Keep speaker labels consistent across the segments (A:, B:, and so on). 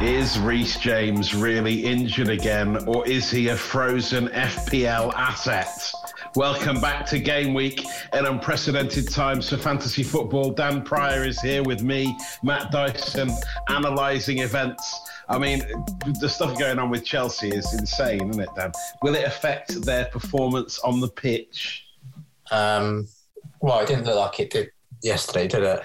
A: Is Reece James really injured again, or is he a frozen FPL asset? Welcome back to Game Week in unprecedented times for fantasy football. Dan Pryor is here with me, Matt Dyson, analysing events. I mean, the stuff going on with Chelsea is insane, isn't it, Dan? Will it affect their performance on the pitch?
B: Um, well, it didn't look like it did yesterday, did it?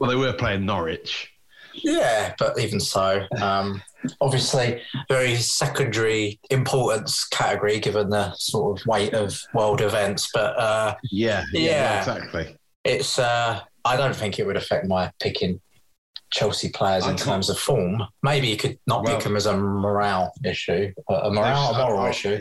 A: Well, they were playing Norwich.
B: Yeah, but even so, um, obviously, very secondary importance category given the sort of weight of world events. But uh,
A: Yeah,
B: Yeah.
A: exactly.
B: it's uh, I don't think it would affect my picking Chelsea players
A: I
B: in terms of form. Maybe you could not
A: Well-
B: pick them as a morale issue, but a morale, a moral issue.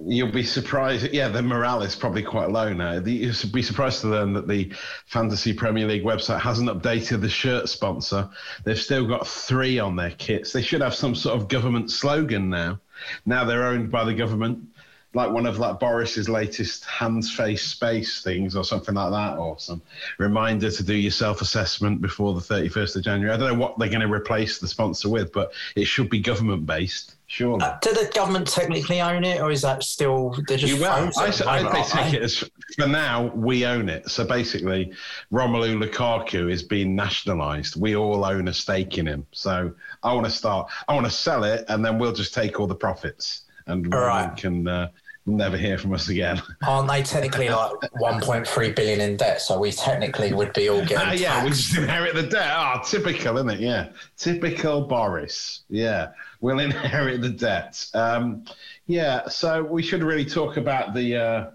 A: You'll be surprised. Yeah, the morale is probably quite low now. You'll be surprised to learn that the Fantasy Premier League website hasn't updated the shirt sponsor. They've still got three on their kits. They should have some sort of government slogan now. Now they're owned by the government, like one of like Boris's latest hands, face, space things, or something like that, or some reminder to do your self-assessment before the 31st of January. I don't know what they're going to replace the sponsor with, but it should be government-based, surely.
B: Uh, do the government technically own it, or is that still they're just
A: You will.
B: frozen
A: I, I, they take it as for now we own it. So basically, Romelu Lukaku is being nationalised. We all own a stake in him. So I want to start. I want to sell it, and then we'll just take all the profits, and
B: All
A: we
B: right.
A: can uh, never hear from us again.
B: Aren't they technically like 1.3 billion in debt? So we technically would be all getting
A: Ah, yeah, we just inherit the debt. Ah, typical, isn't it? Yeah, typical Boris. Yeah, we'll inherit the debt. Um, yeah, so we should really talk about the uh,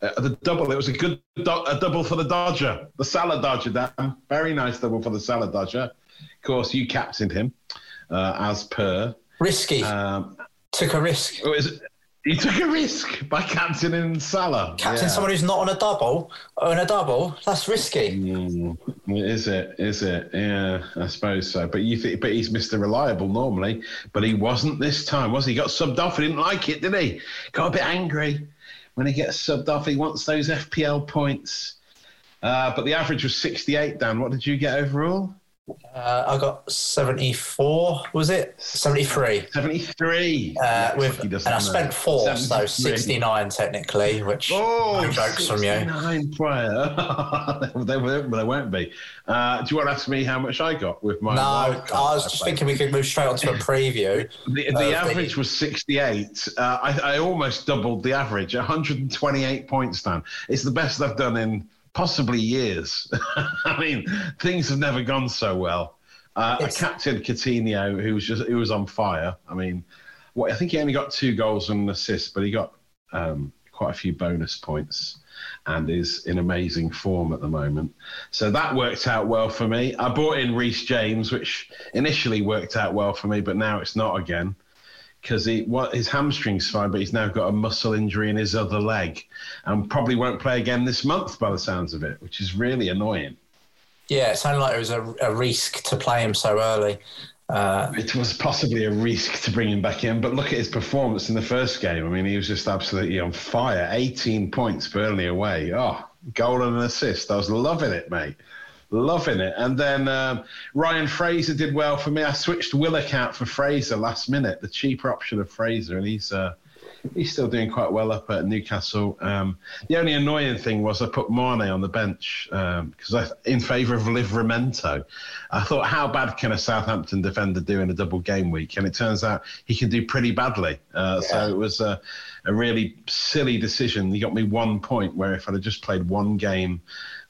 A: uh, the double. It was a good do- a double for the Dodger, the Salah Dodger. Dan, very nice double for the Salah Dodger. Of course, you captained him uh, as per.
B: risky.
A: Um,
B: Took a risk.
A: oh, it- he took a risk by captaining Salah.
B: Captain
A: Yeah.
B: someone who's not on a double, on a double, that's risky.
A: Mm, is it? Is it? Yeah, I suppose so. But you think, but he's Mr. Reliable normally, but he wasn't this time, was he? He got subbed off. He didn't like it, did he? Got a bit angry when he gets subbed off. He wants those FPL points. Uh, but the average was 68. Dan, what did you get overall?
B: Uh, I got 74, was it? 73.
A: 73.
B: Uh, with, and I spent four, so 69 technically, which
A: Oh,
B: no jokes from you.
A: 69 prior. they, won't- they won't be. Uh, do you want to ask me how much I got with my
B: No, I was just thinking we could move straight on to a preview.
A: The, the
B: the-
A: average was 68. Uh, I, I almost doubled the average, 128 points, Dan. It's the best I've done in possibly years. I mean, things have never gone so well. Uh, I
B: It's-
A: captained Coutinho, who was just who was on fire. I mean, what I think he only got two goals and an assist, but he got um, quite a few bonus points and is in amazing form at the moment. So that worked out well for me. I bought in Reece James, which initially worked out well for me, but now it's not again because he what his hamstring's fine, but he's now got a muscle injury in his other leg, and probably won't play again this month by the sounds of it, which is really annoying.
B: Yeah, it sounded like it was a, a risk to play him so early. Uh,
A: It was possibly a risk to bring him back in, but look at his performance in the first game. I mean, he was just absolutely on fire. 18 points Burnley away. Oh, goal and an assist. I was loving it, mate. Loving it. And then um, Ryan Fraser did well for me. I switched Willock out for Fraser last minute, the cheaper option of Fraser, and he's uh, he's still doing quite well up at Newcastle. Um, the only annoying thing was I put Mane on the bench because I in favour of Livramento. I thought, how bad can a Southampton defender do in a double game week? And it turns out he can do pretty badly. Uh, So it was a, a really silly decision. He got me one point, where if I'd have just played one game,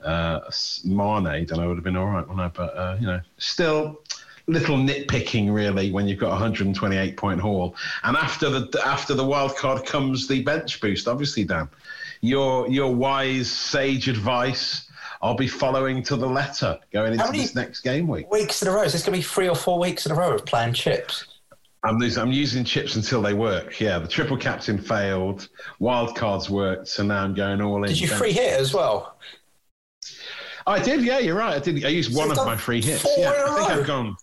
A: uh, Mane, then I would have been all right, wouldn't I? But, uh, you know, still little nitpicking really when you've got a 128 point haul and after the after the wild card comes the bench boost obviously dan your your wise sage advice i'll be following to the letter going into this next game week
B: weeks in a row. Is this going to be three or four weeks in a row of playing chips?
A: I'm losing, I'm using chips until they work. Yeah, the triple captain failed, wild cards worked, so now I'm going all in.
B: Did you free hit as well?
A: I did. Yeah, you're right. I did. I used one of my free hits.
B: four
A: Yeah,
B: in a
A: I think
B: row.
A: I've gone.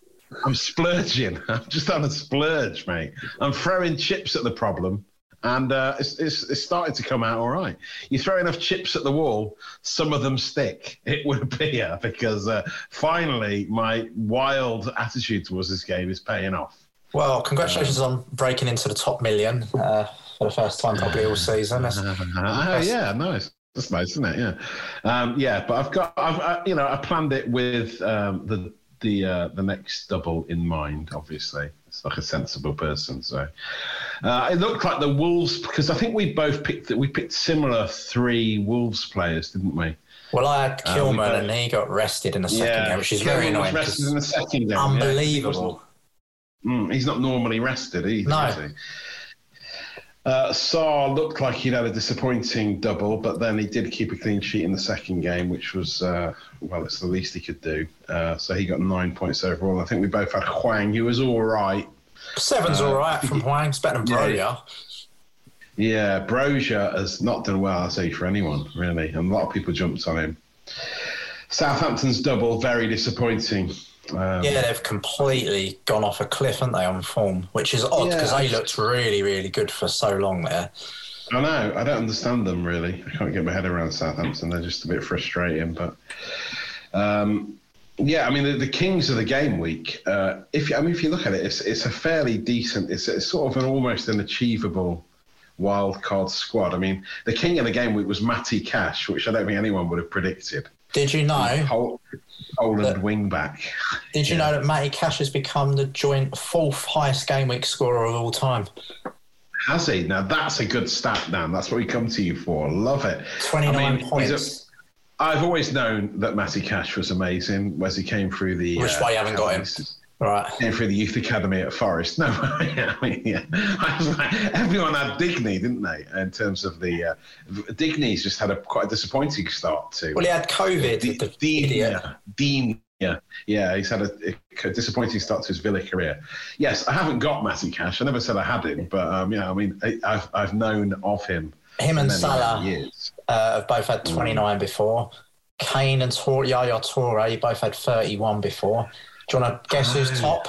A: I'm splurging. I'm just on a splurge, mate. I'm throwing chips at the problem, and uh, it's, it's it's starting to come out all right. You throw enough chips at the wall, some of them stick. It would appear because uh, finally my wild attitude towards this game is paying off.
B: Well, congratulations on breaking into the top million uh, for the first time probably all season. That's,
A: Oh yeah, nice. That's nice, isn't it? Yeah, um, yeah. But I've got, I've, I, you know, I planned it with um, the the uh, the next double in mind. Obviously, it's like a sensible person. So uh, it looked like the Wolves because I think we both picked that we picked similar three Wolves players, didn't we?
B: well, I had
A: Uh,
B: Kilman
A: both-
B: and he got rested in the second game, which is very
A: Kilman was
B: annoying.
A: rested in the second game. yeah.
B: Unbelievable.
A: Mm, he's not normally rested either.
B: No.
A: Uh, Saar looked like he'd had a disappointing double, but then he did keep a clean sheet in the second game, which was, uh, well, it's the least he could do. Uh, so he got nine points overall. I think we both had Hwang, who was all right.
B: Seven's all right from Hwang. It's better than
A: Uh, Yeah. Yeah, Broja has not done well, I say, for anyone, really. And a lot of people jumped on him. Southampton's double, very disappointing. Um,
B: Yeah, they've completely gone off a cliff, haven't they, on form? Which is odd because
A: Yeah.
B: they looked really, really good for so long there.
A: I know. I don't understand them really. I can't get my head around Southampton. They're just a bit frustrating. But um, yeah, I mean the, the Kings of the game week. Uh, if you- I mean if you look at it, it's it's a fairly decent. It's, it's sort of an almost an achievable wild card squad. I mean the king of the game week was Matty Cash, which I don't think anyone would have predicted.
B: Did you know?
A: Hol- Holland
B: That-
A: wing back.
B: Did you know that Matty Cash has become the joint fourth highest game week scorer of all time?
A: Has he? Now that's a good stat, Dan. That's what we come to you for. Love it.
B: Twenty nine
A: I mean, points. A, I've always known that Matty Cash was amazing as he came through the. uh,
B: Which way you haven't got him? Right.
A: Came for the youth academy at Forest. No, yeah, I mean, yeah. Like, everyone had Digne, didn't they? In terms of the uh, Digne's just had a quite a disappointing start to.
B: Well, he had COVID.
A: D-
B: the
A: Dean,
B: idiot.
A: yeah, Dean, yeah, yeah, he's had a, a disappointing start to his Villa career. Yes, I haven't got Matty Cash. I never said I had him, but um, yeah, I mean, I, I've I've known of him.
B: Him and Salah uh, have both had 29 before. Kane and Tor- Yaya Toure both had 31 before. Do you want to guess who's top?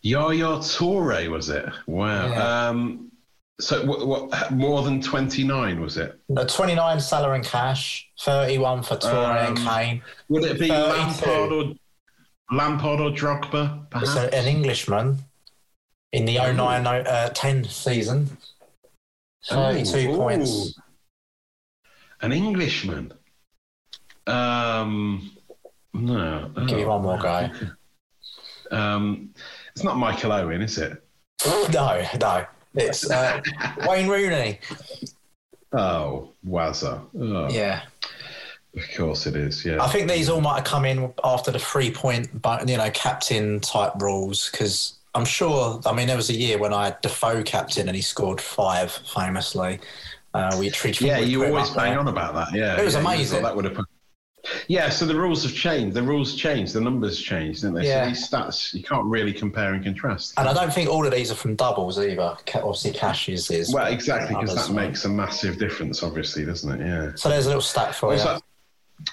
A: Yaya Toure was it? Wow.
B: Yeah.
A: Um, so what, what? More than twenty nine was it?
B: No, 29 Salah and Cash, 31 for Toure and
A: Um,
B: Kane.
A: Would it be
B: 32.
A: Lampard or Lampard or Drogba? Perhaps.
B: a, an Englishman in the 09 uh, 10 season. 32 points.
A: An Englishman. Um, no.
B: I'll give you one more go.
A: Um, it's not Michael Owen, is it?
B: No, no. It's uh, Wayne Rooney.
A: Oh, Wazza. Oh,
B: Yeah.
A: Of course it is. Yeah.
B: I think these all might have come in after the three point, but you know, captain type rules. Because I'm sure. I mean, there was a year when I had Defoe captain and he scored five famously. Uh, we treated.
A: Yeah, you always bang on about that. Yeah,
B: It was
A: yeah,
B: amazing.
A: That would have put. Yeah, so the rules have changed. The rules changed. The numbers changed, didn't they?
B: Yeah.
A: So these stats you can't really compare and contrast.
B: And I don't think all of these are from doubles either. Obviously, Cash's is.
A: well, exactly, because that
B: right?
A: makes a massive difference, obviously, doesn't it? Yeah.
B: So there's a little stat for
A: Also,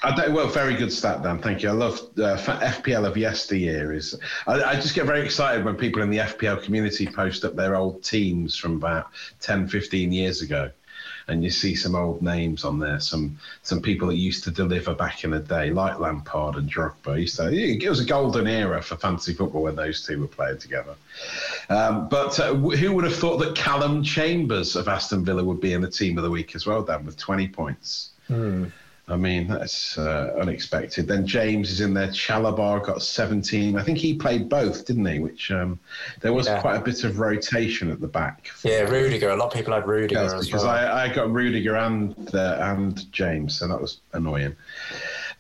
A: I don't, well, very good stat, Dan. Thank you. I love uh, FPL of yesteryear. Is I, I, just get very excited when people in the FPL community post up their old teams from about 10, 15 years ago and you see some old names on there, some some people that used to deliver back in the day, like Lampard and Drogba. Used to, it was a golden era for fantasy football when those two were playing together. Um, but uh, who would have thought that Callum Chambers of Aston Villa would be in the team of the week as well, Dan, with 20 points?
B: Mm.
A: I mean, that's uh, unexpected. Then James is in there. Chalobah got 17. I think he played both, didn't he? Which um, there was yeah. quite a bit of rotation at the back.
B: Yeah, Rudiger. A lot of people had Rudiger yes,
A: because
B: well.
A: I, I, got Rudiger and uh, and James, so that was annoying.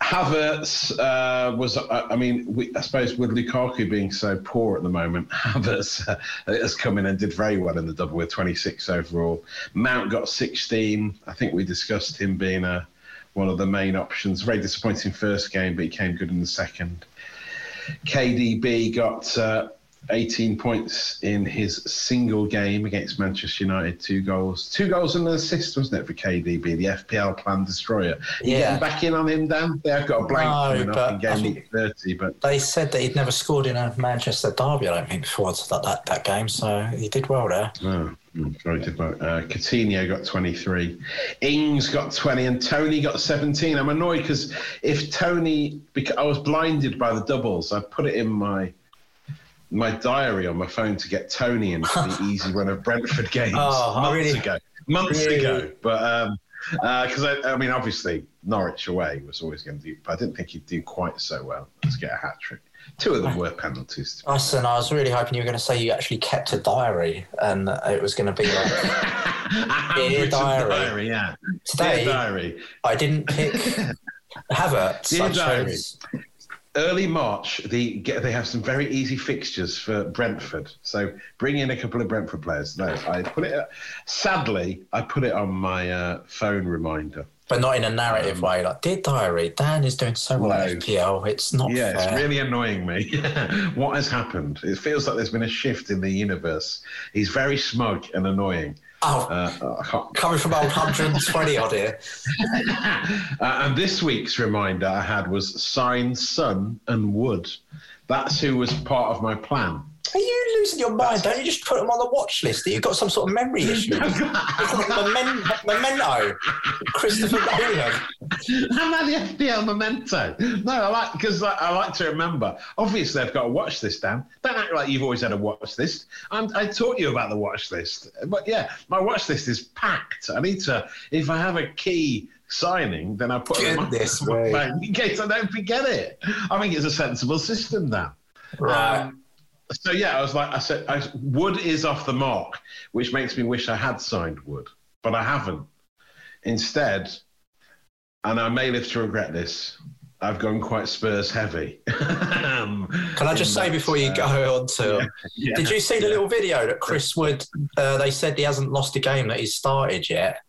A: Havertz uh, was, uh, I mean, we, I suppose with Lukaku being so poor at the moment, Havertz uh, has come in and did very well in the double with 26 overall. Mount got 16. I think we discussed him being a one of the main options. Very disappointing first game, but he came good in the second. KDB got uh, 18 points in his single game against Manchester United. Two goals, two goals and an assist, wasn't it for KDB, the FPL plan destroyer? You yeah. getting back in on him, Dan? They've got a blank no, coming up in game week 30, but
B: they said that he'd never scored in a Manchester derby. I don't think before that that, that game, so he did well there.
A: Oh. Sorry, did well. Uh, Coutinho got 23. Ings got 20 and Toney got 17. I'm annoyed because if Toney, because I was blinded by the doubles, I put it in my my diary on my phone to get Toney in for the easy run of Brentford games oh, months really, ago. Months really? ago. But because um, uh, I, I, mean, obviously Norwich away was always going to do, but I didn't think he'd do quite so well to get a hat trick. Two of them were penalties.
B: Listen, I was really hoping you were going to say you actually kept a diary and it was going to be like
A: dear diary. diary. Yeah,
B: today
A: dear diary.
B: I didn't pick Havertz. Dear diary
A: early March, the, they have some very easy fixtures for Brentford. So bring in a couple of Brentford players. No, I put it. Sadly, I put it on my uh, phone reminder.
B: But not in a narrative um, way. Like, dear diary, Dan is doing so well at FPL. It's not.
A: Yeah,
B: fair.
A: it's really annoying me. what has happened? It feels like there's been a shift in the universe. He's very smug and annoying.
B: Oh, uh, coming from old 120 odd here.
A: uh, and this week's reminder I had was sign Son and Wood. That's who was part of my plan.
B: Are you losing your mind? Don't you just put them on the watch list? That you've got some sort of memory issue. memento, memento. Christopher Nolan.
A: I'm at the FPL memento. No, I like because I, I, like to remember. Obviously, I've got to watch this. Dan, don't act like you've always had a watch list. I'm, i taught you about the watch list, but yeah, my watch list is packed. I need to. If I have a key signing, then I put it on my phone in case I don't forget it. I think it's a sensible system, Dan.
B: Right. Um,
A: so yeah, I was like, I said, I, Wood is off the mark, which makes me wish I had signed Wood, but I haven't. Instead, and I may live to regret this. I've gone quite Spurs heavy.
B: um, Can I just say before you uh, go on to, yeah, yeah, did you see the yeah. little video that Chris Wood? Uh, they said he hasn't lost a game that he's started yet,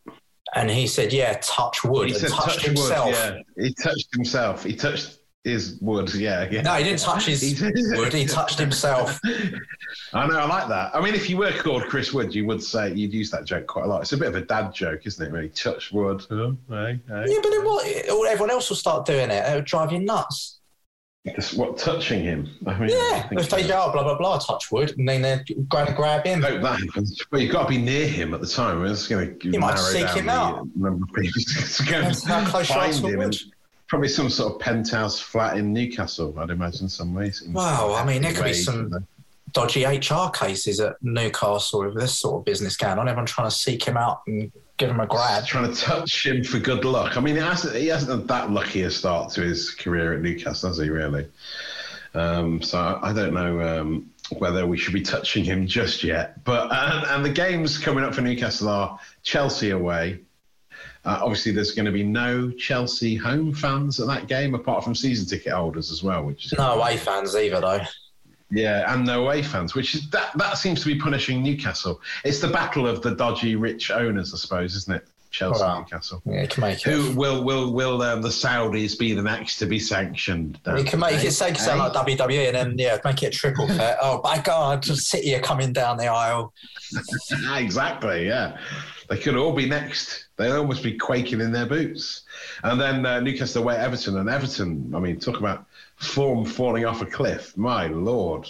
B: and he said, "Yeah, touch wood." He said, touched touch himself. Wood,
A: yeah. He touched himself. He touched is wood, yeah, yeah.
B: No, he didn't touch his wood. He touched himself.
A: I know. I like that. I mean, if you were called Chris Wood, you would say you'd use that joke quite a lot. It's a bit of a dad joke, isn't it? Really, touch wood. Oh, hey, hey.
B: Yeah, but then what? Everyone else will start doing it. It would drive you nuts.
A: Just what touching him?
B: I mean, yeah, if they go oh, blah blah blah, touch wood, and then they're going to grab him.
A: Hope that happens. Well, you've got to be near him at the time. It's going to
B: you might seek him out.
A: Number of people to how close find him. And, probably some sort of penthouse flat in Newcastle, I'd imagine, some ways.
B: Wow, I mean, there could be some dodgy HR cases at Newcastle with this sort of business going on. Everyone trying to seek him out and give him a grab.
A: Trying to touch him for good luck. I mean, he hasn't, he hasn't had that lucky a start to his career at Newcastle, has he, really? Um, so I don't know um, whether we should be touching him just yet. But and, and the games coming up for Newcastle are Chelsea away, uh, obviously, there's going to be no Chelsea home fans at that game, apart from season ticket holders as well. Which is
B: no away fans either, though.
A: Yeah, and no away fans, which is that that seems to be punishing Newcastle. It's the battle of the dodgy rich owners, I suppose, isn't it? Chelsea
B: Well,
A: Newcastle.
B: Yeah, can make it.
A: Who will will will um, the Saudis be the next to be sanctioned? Dan?
B: He can make
A: Eh?
B: it sound
A: Eh?
B: like WWE and then yeah, make it a triple threat. Oh my God, City are coming down the aisle.
A: exactly, yeah. They could all be next. They'd almost be quaking in their boots. And then uh, Newcastle away Everton. And Everton, I mean, talk about form falling off a cliff. My lord.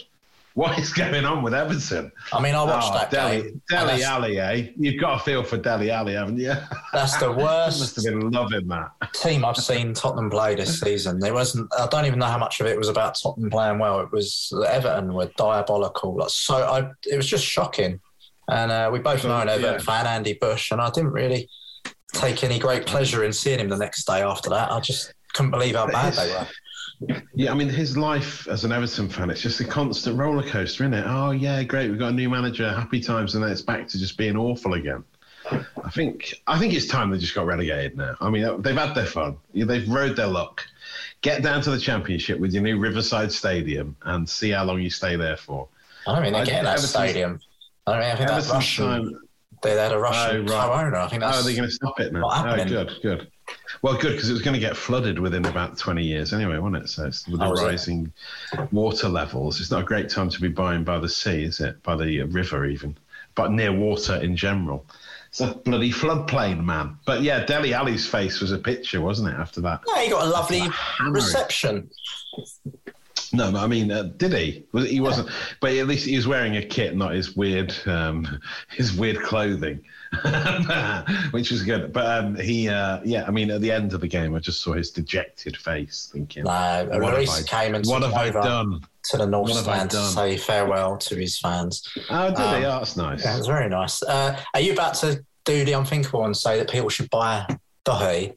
A: What is going on with Everton?
B: I mean, I watched
A: Oh,
B: that
A: Dele,
B: game. Dele
A: Alli, eh? You've got a feel for Dele Alli, haven't you?
B: that's the worst.
A: You must have been loving that.
B: team I've seen Tottenham play this season. There wasn't. I don't even know how much of it was about Tottenham playing well. It was Everton were diabolical. Like, so I, it was just shocking. And uh, we both know an Everton
A: Yeah.
B: fan, Andy Bush, and I didn't really take any great pleasure in seeing him the next day after that. I just couldn't believe how bad they were.
A: Yeah, I mean, his life as an Everton fan, it's just a constant roller coaster, isn't it? Oh, yeah, great, we've got a new manager, happy times, and then it's back to just being awful again. I think I think it's time they just got relegated now. I mean, they've had their fun, they've rode their luck. Get down to the Championship with your new Riverside Stadium and see how long you stay there for.
B: I don't mean they're getting that
A: Everton's-
B: stadium. I don't mean, I think that
A: Everton's
B: Russian.
A: time-
B: They had a Russian
A: Oh, right.
B: co-owner. I think that's.
A: Oh, they're going to stop it now.
B: What
A: Oh, good, good. Well, good because it was going to get flooded within about twenty years anyway, wasn't it? So it's with the
B: Oh, is it?
A: rising water levels, it's not a great time to be buying by the sea, is it? By the uh, river, even, but near water in general. It's a bloody floodplain, man. But yeah, Dele Alli's face was a picture, wasn't it? After that,
B: Yeah, he got a lovely reception.
A: No, but I mean, uh, did he? He wasn't, but at least he was wearing a kit, not his weird, um, his weird clothing, which was good. But um, he, uh, yeah, I mean, at the end of the game, I just saw his dejected face, thinking,
B: No,
A: "What have I,
B: came and
A: what have I done?"
B: to the North
A: What
B: Stand to say farewell to his fans.
A: Oh, did
B: Um,
A: he? Oh, that's nice.
B: Yeah, it was very nice. Uh, are you about to do the unthinkable and say that people should buy the Doherty?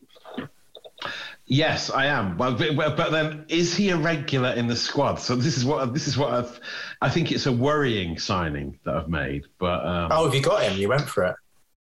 A: Yes, I am. Well, but, but then is he a regular in the squad? So this is what this is what I've. I think it's a worrying signing that I've made. But um,
B: Oh, have you got him? You went for it.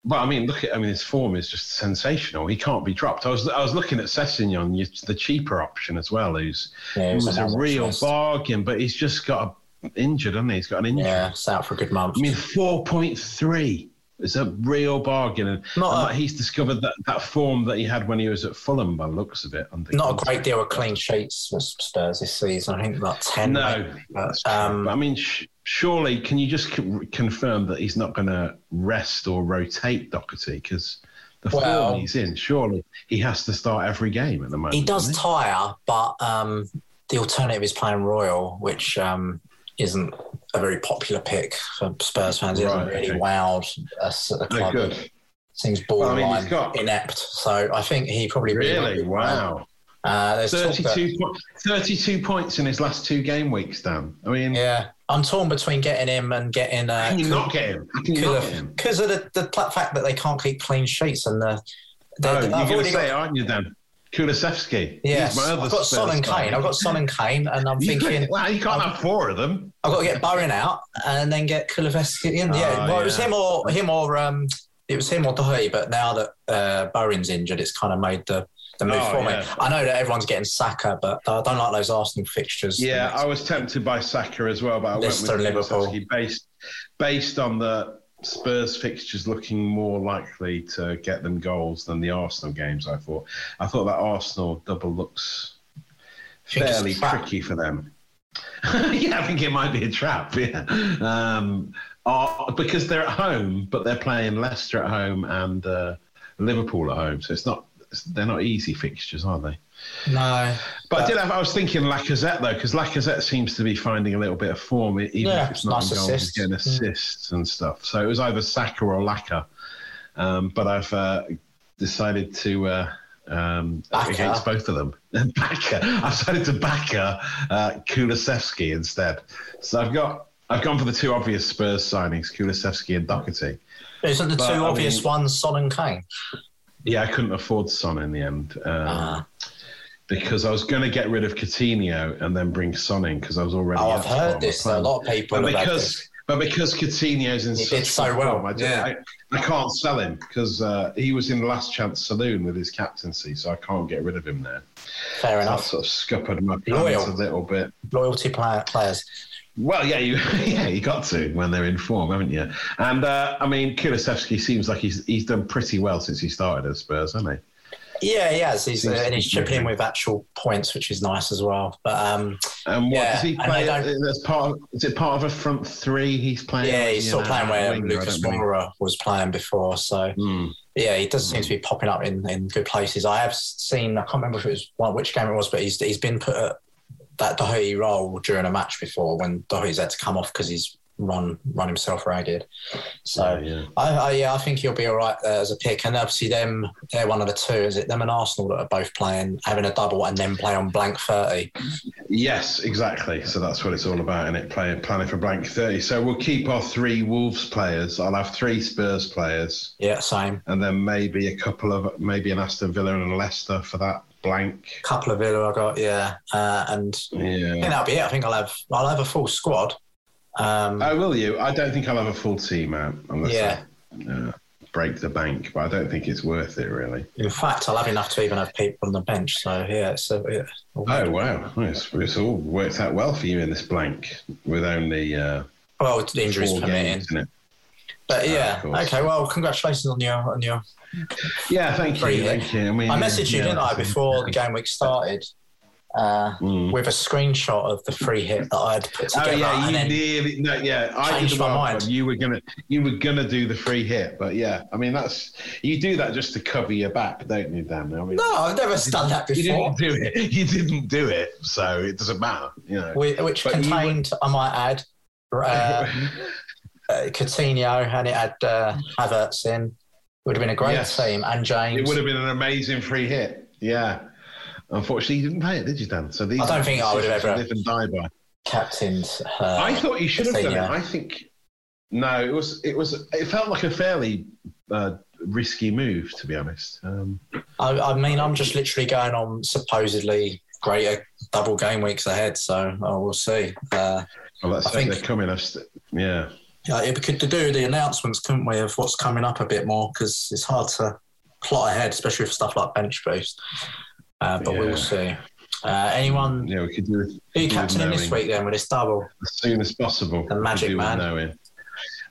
A: Well, I mean, look at. I mean, his form is just sensational. He can't be dropped. I was, I was looking at Sessegnon, the cheaper option as well, who's
B: Yeah,
A: who was a real bargain, but he's just got a, injured, hasn't he? He's got an injury.
B: Yeah, it's out for a good month.
A: I mean, four point three is a real bargain, and,
B: Not
A: and
B: a-
A: he's discovered that, that form that he had when he was at Fulham, by the looks of it.
B: Not a great deal of clean sheets for Spurs this season. I think about 10.
A: No.
B: But, um,
A: I mean, sh- surely, can you just c- confirm that he's not going to rest or rotate Doherty? Because the
B: Well-
A: form he's in, surely he has to start every game at the moment.
B: he does tire, but um, the alternative is playing Royal, which um, isn't a very popular pick for Spurs fans. He hasn't
A: Right,
B: really
A: okay.
B: wowed us at the club.
A: good.
B: Seems
A: Well, I mean,
B: borderline
A: got-
B: inept. So I think he probably really?
A: Wow.
B: Uh, there's talk that-
A: 32, po- 32 points in his last two game weeks, Dan. I mean,
B: yeah, I'm torn between getting him and getting. Uh,
A: can you not get him? How can you not get him?
B: because of the, the fact that they can't keep clean sheets and the. they-
A: Oh, you're going to say, aren't you, Dan? Kulusevski.
B: Yes,
A: He's my other
B: I've got Son and. Kane. I've got Son and Kane, and I'm thinking
A: well, you can't have four of them.
B: I've got to get Bowen out and then get Kulusevski in. Yeah,
A: Oh,
B: well, it was him or him or um, it was him or Doherty. But now that uh, Bowen's injured, it's kind of made the the move
A: Oh,
B: for me. I know that everyone's getting Saka, but I don't like those Arsenal fixtures.
A: Yeah, I was tempted by Saka as well, but I
B: Leicester
A: went with
B: Liverpool.
A: Based based on the Spurs fixtures looking more likely to get them goals than the Arsenal games. I thought. I thought that Arsenal double looks
B: Think it's a
A: fairly tricky for them. yeah, I think it might be a trap. Yeah, um, uh, because they're at home, but they're playing Leicester at home and uh, Liverpool at home, so it's not. They're not easy fixtures, are they?
B: No,
A: But I did have. I was thinking Lacazette though, because Lacazette seems to be finding a little bit of form, even
B: Yeah,
A: if it's not
B: nice
A: in goals,
B: assists.
A: getting assists and stuff. So it was either Saka or Laka. Um, but I've uh, decided to uh, um, against both of them. I've decided to Bacca uh, Kulusevski instead. So I've got. I've gone for the two obvious Spurs signings, Kulusevski and Doherty.
B: isn't the
A: But,
B: two
A: I
B: obvious
A: mean-
B: ones Son and Kane?
A: Yeah, I couldn't afford Son in the end. Um,
B: Ah.
A: Because I was going to get rid of Coutinho and then bring Son in because I was already.
B: Oh, I've
A: the top of
B: heard this. A lot of people
A: But because but because Coutinho's in
B: He
A: such
B: so
A: good
B: well,
A: form, I, just,
B: yeah.
A: I, I can't sell him because uh, he was in the last chance saloon with his captaincy, so I can't get rid of him there.
B: Fair
A: That
B: enough.
A: sort of scuppered my plans a little bit.
B: Loyalty player, players.
A: Well, yeah, you yeah, you got to when they're in form, haven't you? And uh, I mean, Kulusevski seems like he's he's done pretty well since he started at Spurs, hasn't he?
B: Yeah, he has. He's, uh, and he's chipping in with actual points, which is nice as well. But um,
A: And what
B: Yeah,
A: does he
B: and
A: play? That's part. Of, is it part of a front three? He's playing.
B: yeah, he's still
A: know,
B: playing where
A: winger,
B: Lucas
A: don't
B: Moura was playing before. So
A: Hmm.
B: yeah, he does seem to be popping up in, in good places. I have seen. I can't remember if it was one, which game it was, but he's he's been put at that Doherty role during a match before when Doherty's had to come off because he's run run himself ragged. So
A: Yeah, yeah.
B: I, I yeah, I think he'll be all right uh, as a pick. And obviously them they're one of the two. Is it them and Arsenal that are both playing having a double and then play on blank thirty?
A: Yes, exactly. So that's what it's all about, and it playing planning for blank thirty. So we'll keep our three Wolves players. I'll have three Spurs players,
B: Yeah, same.
A: and then maybe a couple of maybe an Aston Villa and a Leicester for that blank.
B: Couple of Villa I got, yeah, uh, and I think
A: Yeah.
B: that'll be it. I think I'll have I'll have a full squad. Um,
A: Oh, will you? I don't think I'll have a full team out unless
B: Yeah.
A: I uh, break the bank, but I don't think it's worth it really.
B: in fact, I'll have enough to even have people on the bench. So yeah, it's a, yeah.
A: Oh wow, it's, it's all worked out well for you in this blank with only uh,
B: well, the injuries permitting.
A: games.
B: But yeah,
A: of
B: okay. Well, congratulations on your on your.
A: Yeah, thank you, thank you. I mean,
B: I messaged you, didn't I, before the game week started, uh,
A: Mm.
B: with a screenshot of the free hit that I'd put together.
A: Oh
B: together.
A: yeah, you nearly no, yeah. I
B: changed my mind.
A: You were gonna, you were gonna do the free hit, but yeah, I mean that's you do that just to cover your back, don't you, Dan? I mean,
B: no, I've never done that before.
A: you didn't do it. You didn't do it, so it doesn't matter, you know.
B: Whi- Which
A: But
B: contained, I might add, uh, uh, Coutinho, and it had uh, Havertz in. Would have been a great
A: Yes.
B: team, and James.
A: It would have been an amazing free hit. Yeah. Unfortunately, you didn't play it, did you, Dan? So these
B: I don't think I would have ever-
A: live and die by.
B: captained. Uh,
A: I thought you should have done it. I think no, it was it was it felt like a fairly uh, risky move, to be honest. Um,
B: I, I mean, I'm just literally going on supposedly greater double game weeks ahead, so oh, we'll see. Uh,
A: well, let's
B: I think-
A: they're coming. St- yeah.
B: yeah, if we could do the announcements, couldn't we, of what's coming up a bit more because it's hard to plot ahead, especially with stuff like bench boost. Uh, but
A: Yeah.
B: we'll see. Uh, anyone
A: Yeah, we could do
B: who captaining this week then with this double?
A: as soon as possible.
B: The magic
A: We could do with
B: man.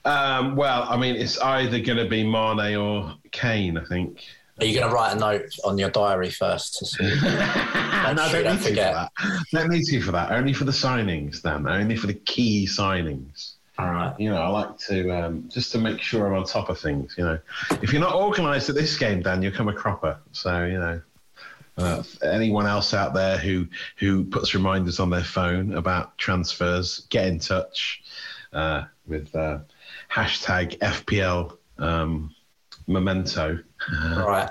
A: Um, well, I mean, it's either going to be Mane or Kane. I think.
B: Are you going to write a note on your diary first to see?
A: no, I
B: Don't
A: don't need to for
B: forget.
A: that. Don't need to for that. Only for the signings, Dan. Only for the key signings.
B: All right.
A: You know, I like to um, just to make sure I'm on top of things. You know, if you're not organised at this game, Dan, you'll come a cropper. So you know, uh, anyone else out there who who puts reminders on their phone about transfers, get in touch uh, with uh, hashtag FPL um, Memento.
B: All right.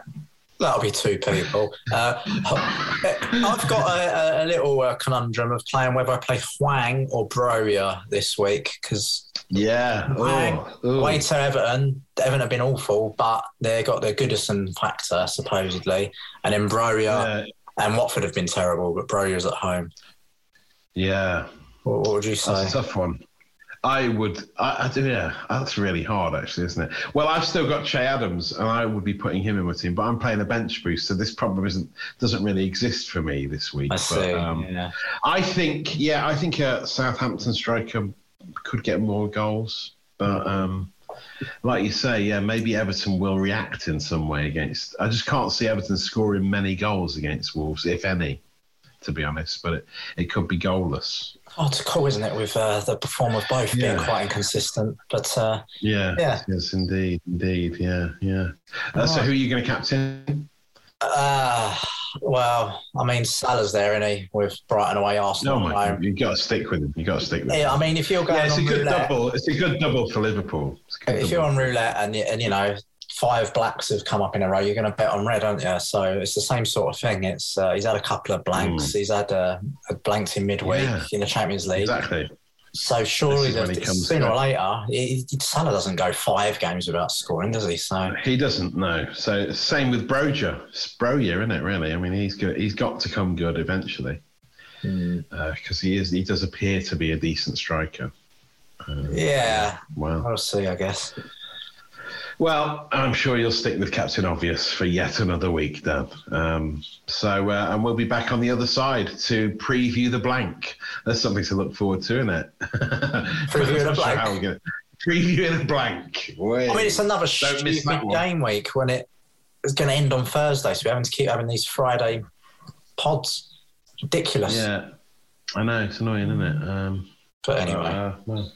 B: That'll be two people. Uh, I've got a, a little uh, conundrum of playing whether I play Hwang or Broja this week because
A: Yeah.
B: Hwang,
A: Oh, oh.
B: away to Everton, Everton have been awful, but they got the Goodison factor supposedly, and then Broja
A: Yeah.
B: and Watford have been terrible, but Broja's at home.
A: yeah.
B: What, what would you
A: That's
B: say?
A: a tough one. I would, I, I do, yeah. That's really hard, actually, isn't it? Well, I've still got Che Adams, and I would be putting him in my team, but I'm playing a bench boost, so this problem isn't doesn't really exist for me this week.
B: I
A: But,
B: see.
A: um,
B: yeah.
A: I think, yeah, I think a Southampton striker could get more goals, but um, like you say, yeah, maybe Everton will react in some way against. I just can't see Everton scoring many goals against Wolves, if any, to be honest. But it, it could be goalless.
B: Hard to call, isn't it, with uh, the perform of both being quite inconsistent? But uh,
A: Yeah.
B: Yeah.
A: Yes, indeed, indeed. Yeah, yeah. Uh, so, who are you going to captain?
B: Uh, well, I mean, Salah's there, isn't he, with Brighton away, Arsenal
A: No,
B: at
A: my you got to stick with him. You've got to stick with him.
B: Yeah, I mean, if you're going
A: Yeah, it's a good
B: roulette,
A: double. It's a good double for Liverpool. It's
B: if you're on roulette and, and you know five blacks have come up in a row, you're going to bet on red, aren't you? So it's the same sort of thing. It's uh, he's had a couple of blanks. He's had uh, a blanks in midweek.
A: Yeah.
B: in the Champions League.
A: exactly.
B: So surely
A: This is when
B: the, sooner or later, he, he- Salah doesn't go five games without scoring, does he? So
A: He doesn't know. So same with Broja. It's Broja, isn't it? Really? I mean, he's good. He's got to come good eventually because he is. He does appear to be a decent striker.
B: yeah,
A: Well,
B: we'll see. I guess.
A: Well, I'm sure you'll stick with Captain Obvious for yet another week, Dan. Um, so, uh, and we'll be back on the other side to preview the blank. There's something to look forward to, isn't it?
B: Preview the blank.
A: We gonna- Preview the blank. Wait.
B: I mean, it's another stupid game week when it is going to end on Thursday, so we're having to keep having these Friday pods. Ridiculous.
A: Yeah, I know it's annoying, isn't it? Um,
B: But anyway,
A: uh, well,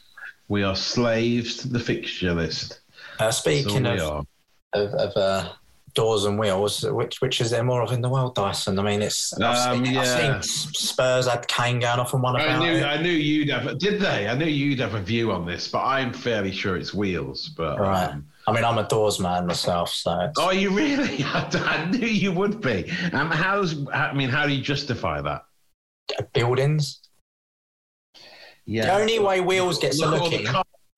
A: we are slaves to the fixture list.
B: Uh, speaking
A: we
B: of, of, of uh, doors and wheels, which which is there more of in the world, Dyson? I mean, it's I've,
A: Um,
B: seen, I've seen Spurs had Kane going off on one
A: I
B: about
A: knew,
B: it.
A: I knew you'd have. Did they? I knew you'd have a view on this, but I'm fairly sure it's wheels. But
B: Right.
A: um,
B: I mean, I'm a doors man myself, so it's,
A: oh, you really? I knew you would be. Um, how's? I mean, how do you justify that?
B: buildings.
A: Yeah.
B: The only way wheels gets a
A: Look at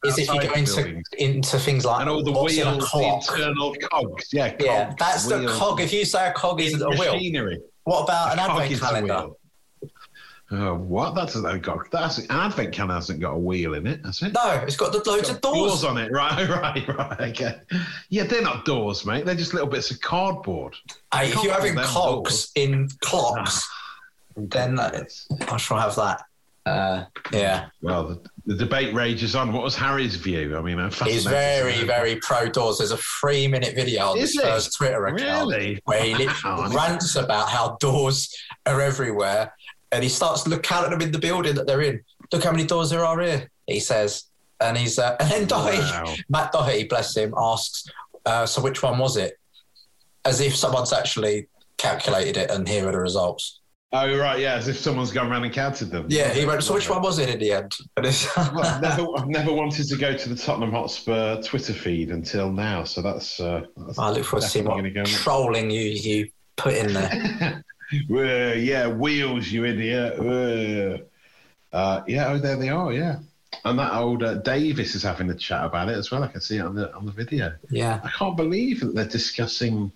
A: all
B: look
A: the
B: in
A: cogs
B: is if you go into into things like
A: and all the
B: in a
A: wheels, the internal cogs. Yeah, cogs,
B: Yeah, that's the cog. If you say a cog isn't a wheel,
A: machinery.
B: what about an advent calendar?
A: wheel. Oh, what? That hasn't got. That's an advent calendar hasn't got a wheel in it, has it?
B: No, it's got the loads of doors.
A: doors on it. Right, right, right. Okay. Yeah, they're not doors, mate. They're just little bits of cardboard.
B: Hey, if you're having cogs
A: doors.
B: in clocks, then uh, I shall have that. Uh, yeah,
A: Well, the, the debate rages on. What was Harry's view? I mean, I'm
B: he's very, very pro doors. There's a three minute video on
A: Is
B: his
A: he?
B: first Twitter account
A: Really?
B: where he lit-
A: Wow.
B: rants about how doors are everywhere, and he starts to look counting them in the building that they're in. Look how many doors there are here. He says, and he's uh, and then Doherty,
A: Wow.
B: Matt Doherty, bless him, asks, uh, "So which one was it?" As if someone's actually calculated it, and here are the results.
A: Oh, right, yeah, as if someone's gone around and counted them.
B: Yeah, he went. So which one was it in the end?
A: I've, never, I've never wanted to go to the Tottenham Hotspur Twitter feed until now, so that's. Uh, that's
B: I look forward to seeing what
A: go
B: trolling you you put in there.
A: Well, yeah, wheels, you idiot. Uh, uh, yeah, oh, there they are. Yeah, and that old uh, Davies is having a chat about it as well. I can see it on the on the video.
B: yeah,
A: I can't believe that they're discussing.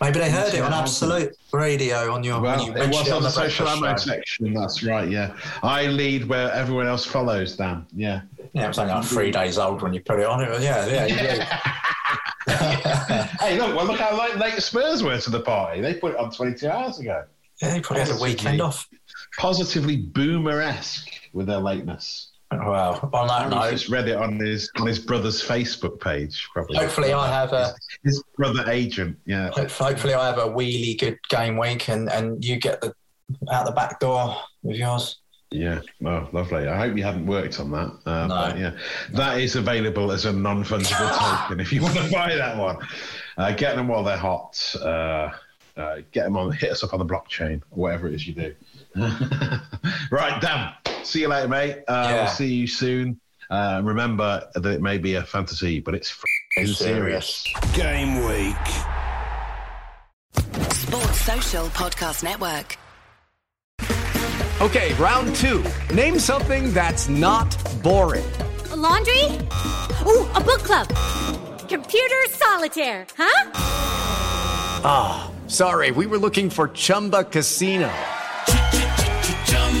B: Maybe they heard it on Absolute Radio on your.
A: Well,
B: when you
A: it was on the social ammo section. That's right. Yeah, I lead where everyone else follows. Dan. Yeah.
B: Yeah, it was only like three days old when you put it on. It was, yeah, yeah, yeah.
A: hey, look! Well, look how late, late Spurs were to the party. They put it on 22 hours ago.
B: yeah, he probably had a weekend off.
A: Positively boomer-esque with their lateness.
B: Well, on that
A: I
B: note,
A: just read it on his on his brother's Facebook page. Probably.
B: hopefully I have a
A: his brother agent. Yeah.
B: hopefully I have a wheelie good game week, and and you get the out the back door with yours.
A: Yeah. well, lovely. I hope you haven't worked on that. Uh,
B: No.
A: but yeah, that is available as a non-fungible token if you want to buy that one. Uh, get them while they're hot. Uh, uh, get them on. Hit us up on the blockchain whatever it is you do. right, Dan. See you later, mate. Uh,
B: Yeah.
A: We'll see you soon. Uh, remember that it may be a fantasy, but it's f***ing serious.
C: Game week.
D: Sports Social Podcast Network.
E: Okay, round two. Name something that's not boring.
F: laundry? Ooh, a book club. Computer solitaire, huh?
E: Ah, sorry, we were looking for Chumba Casino.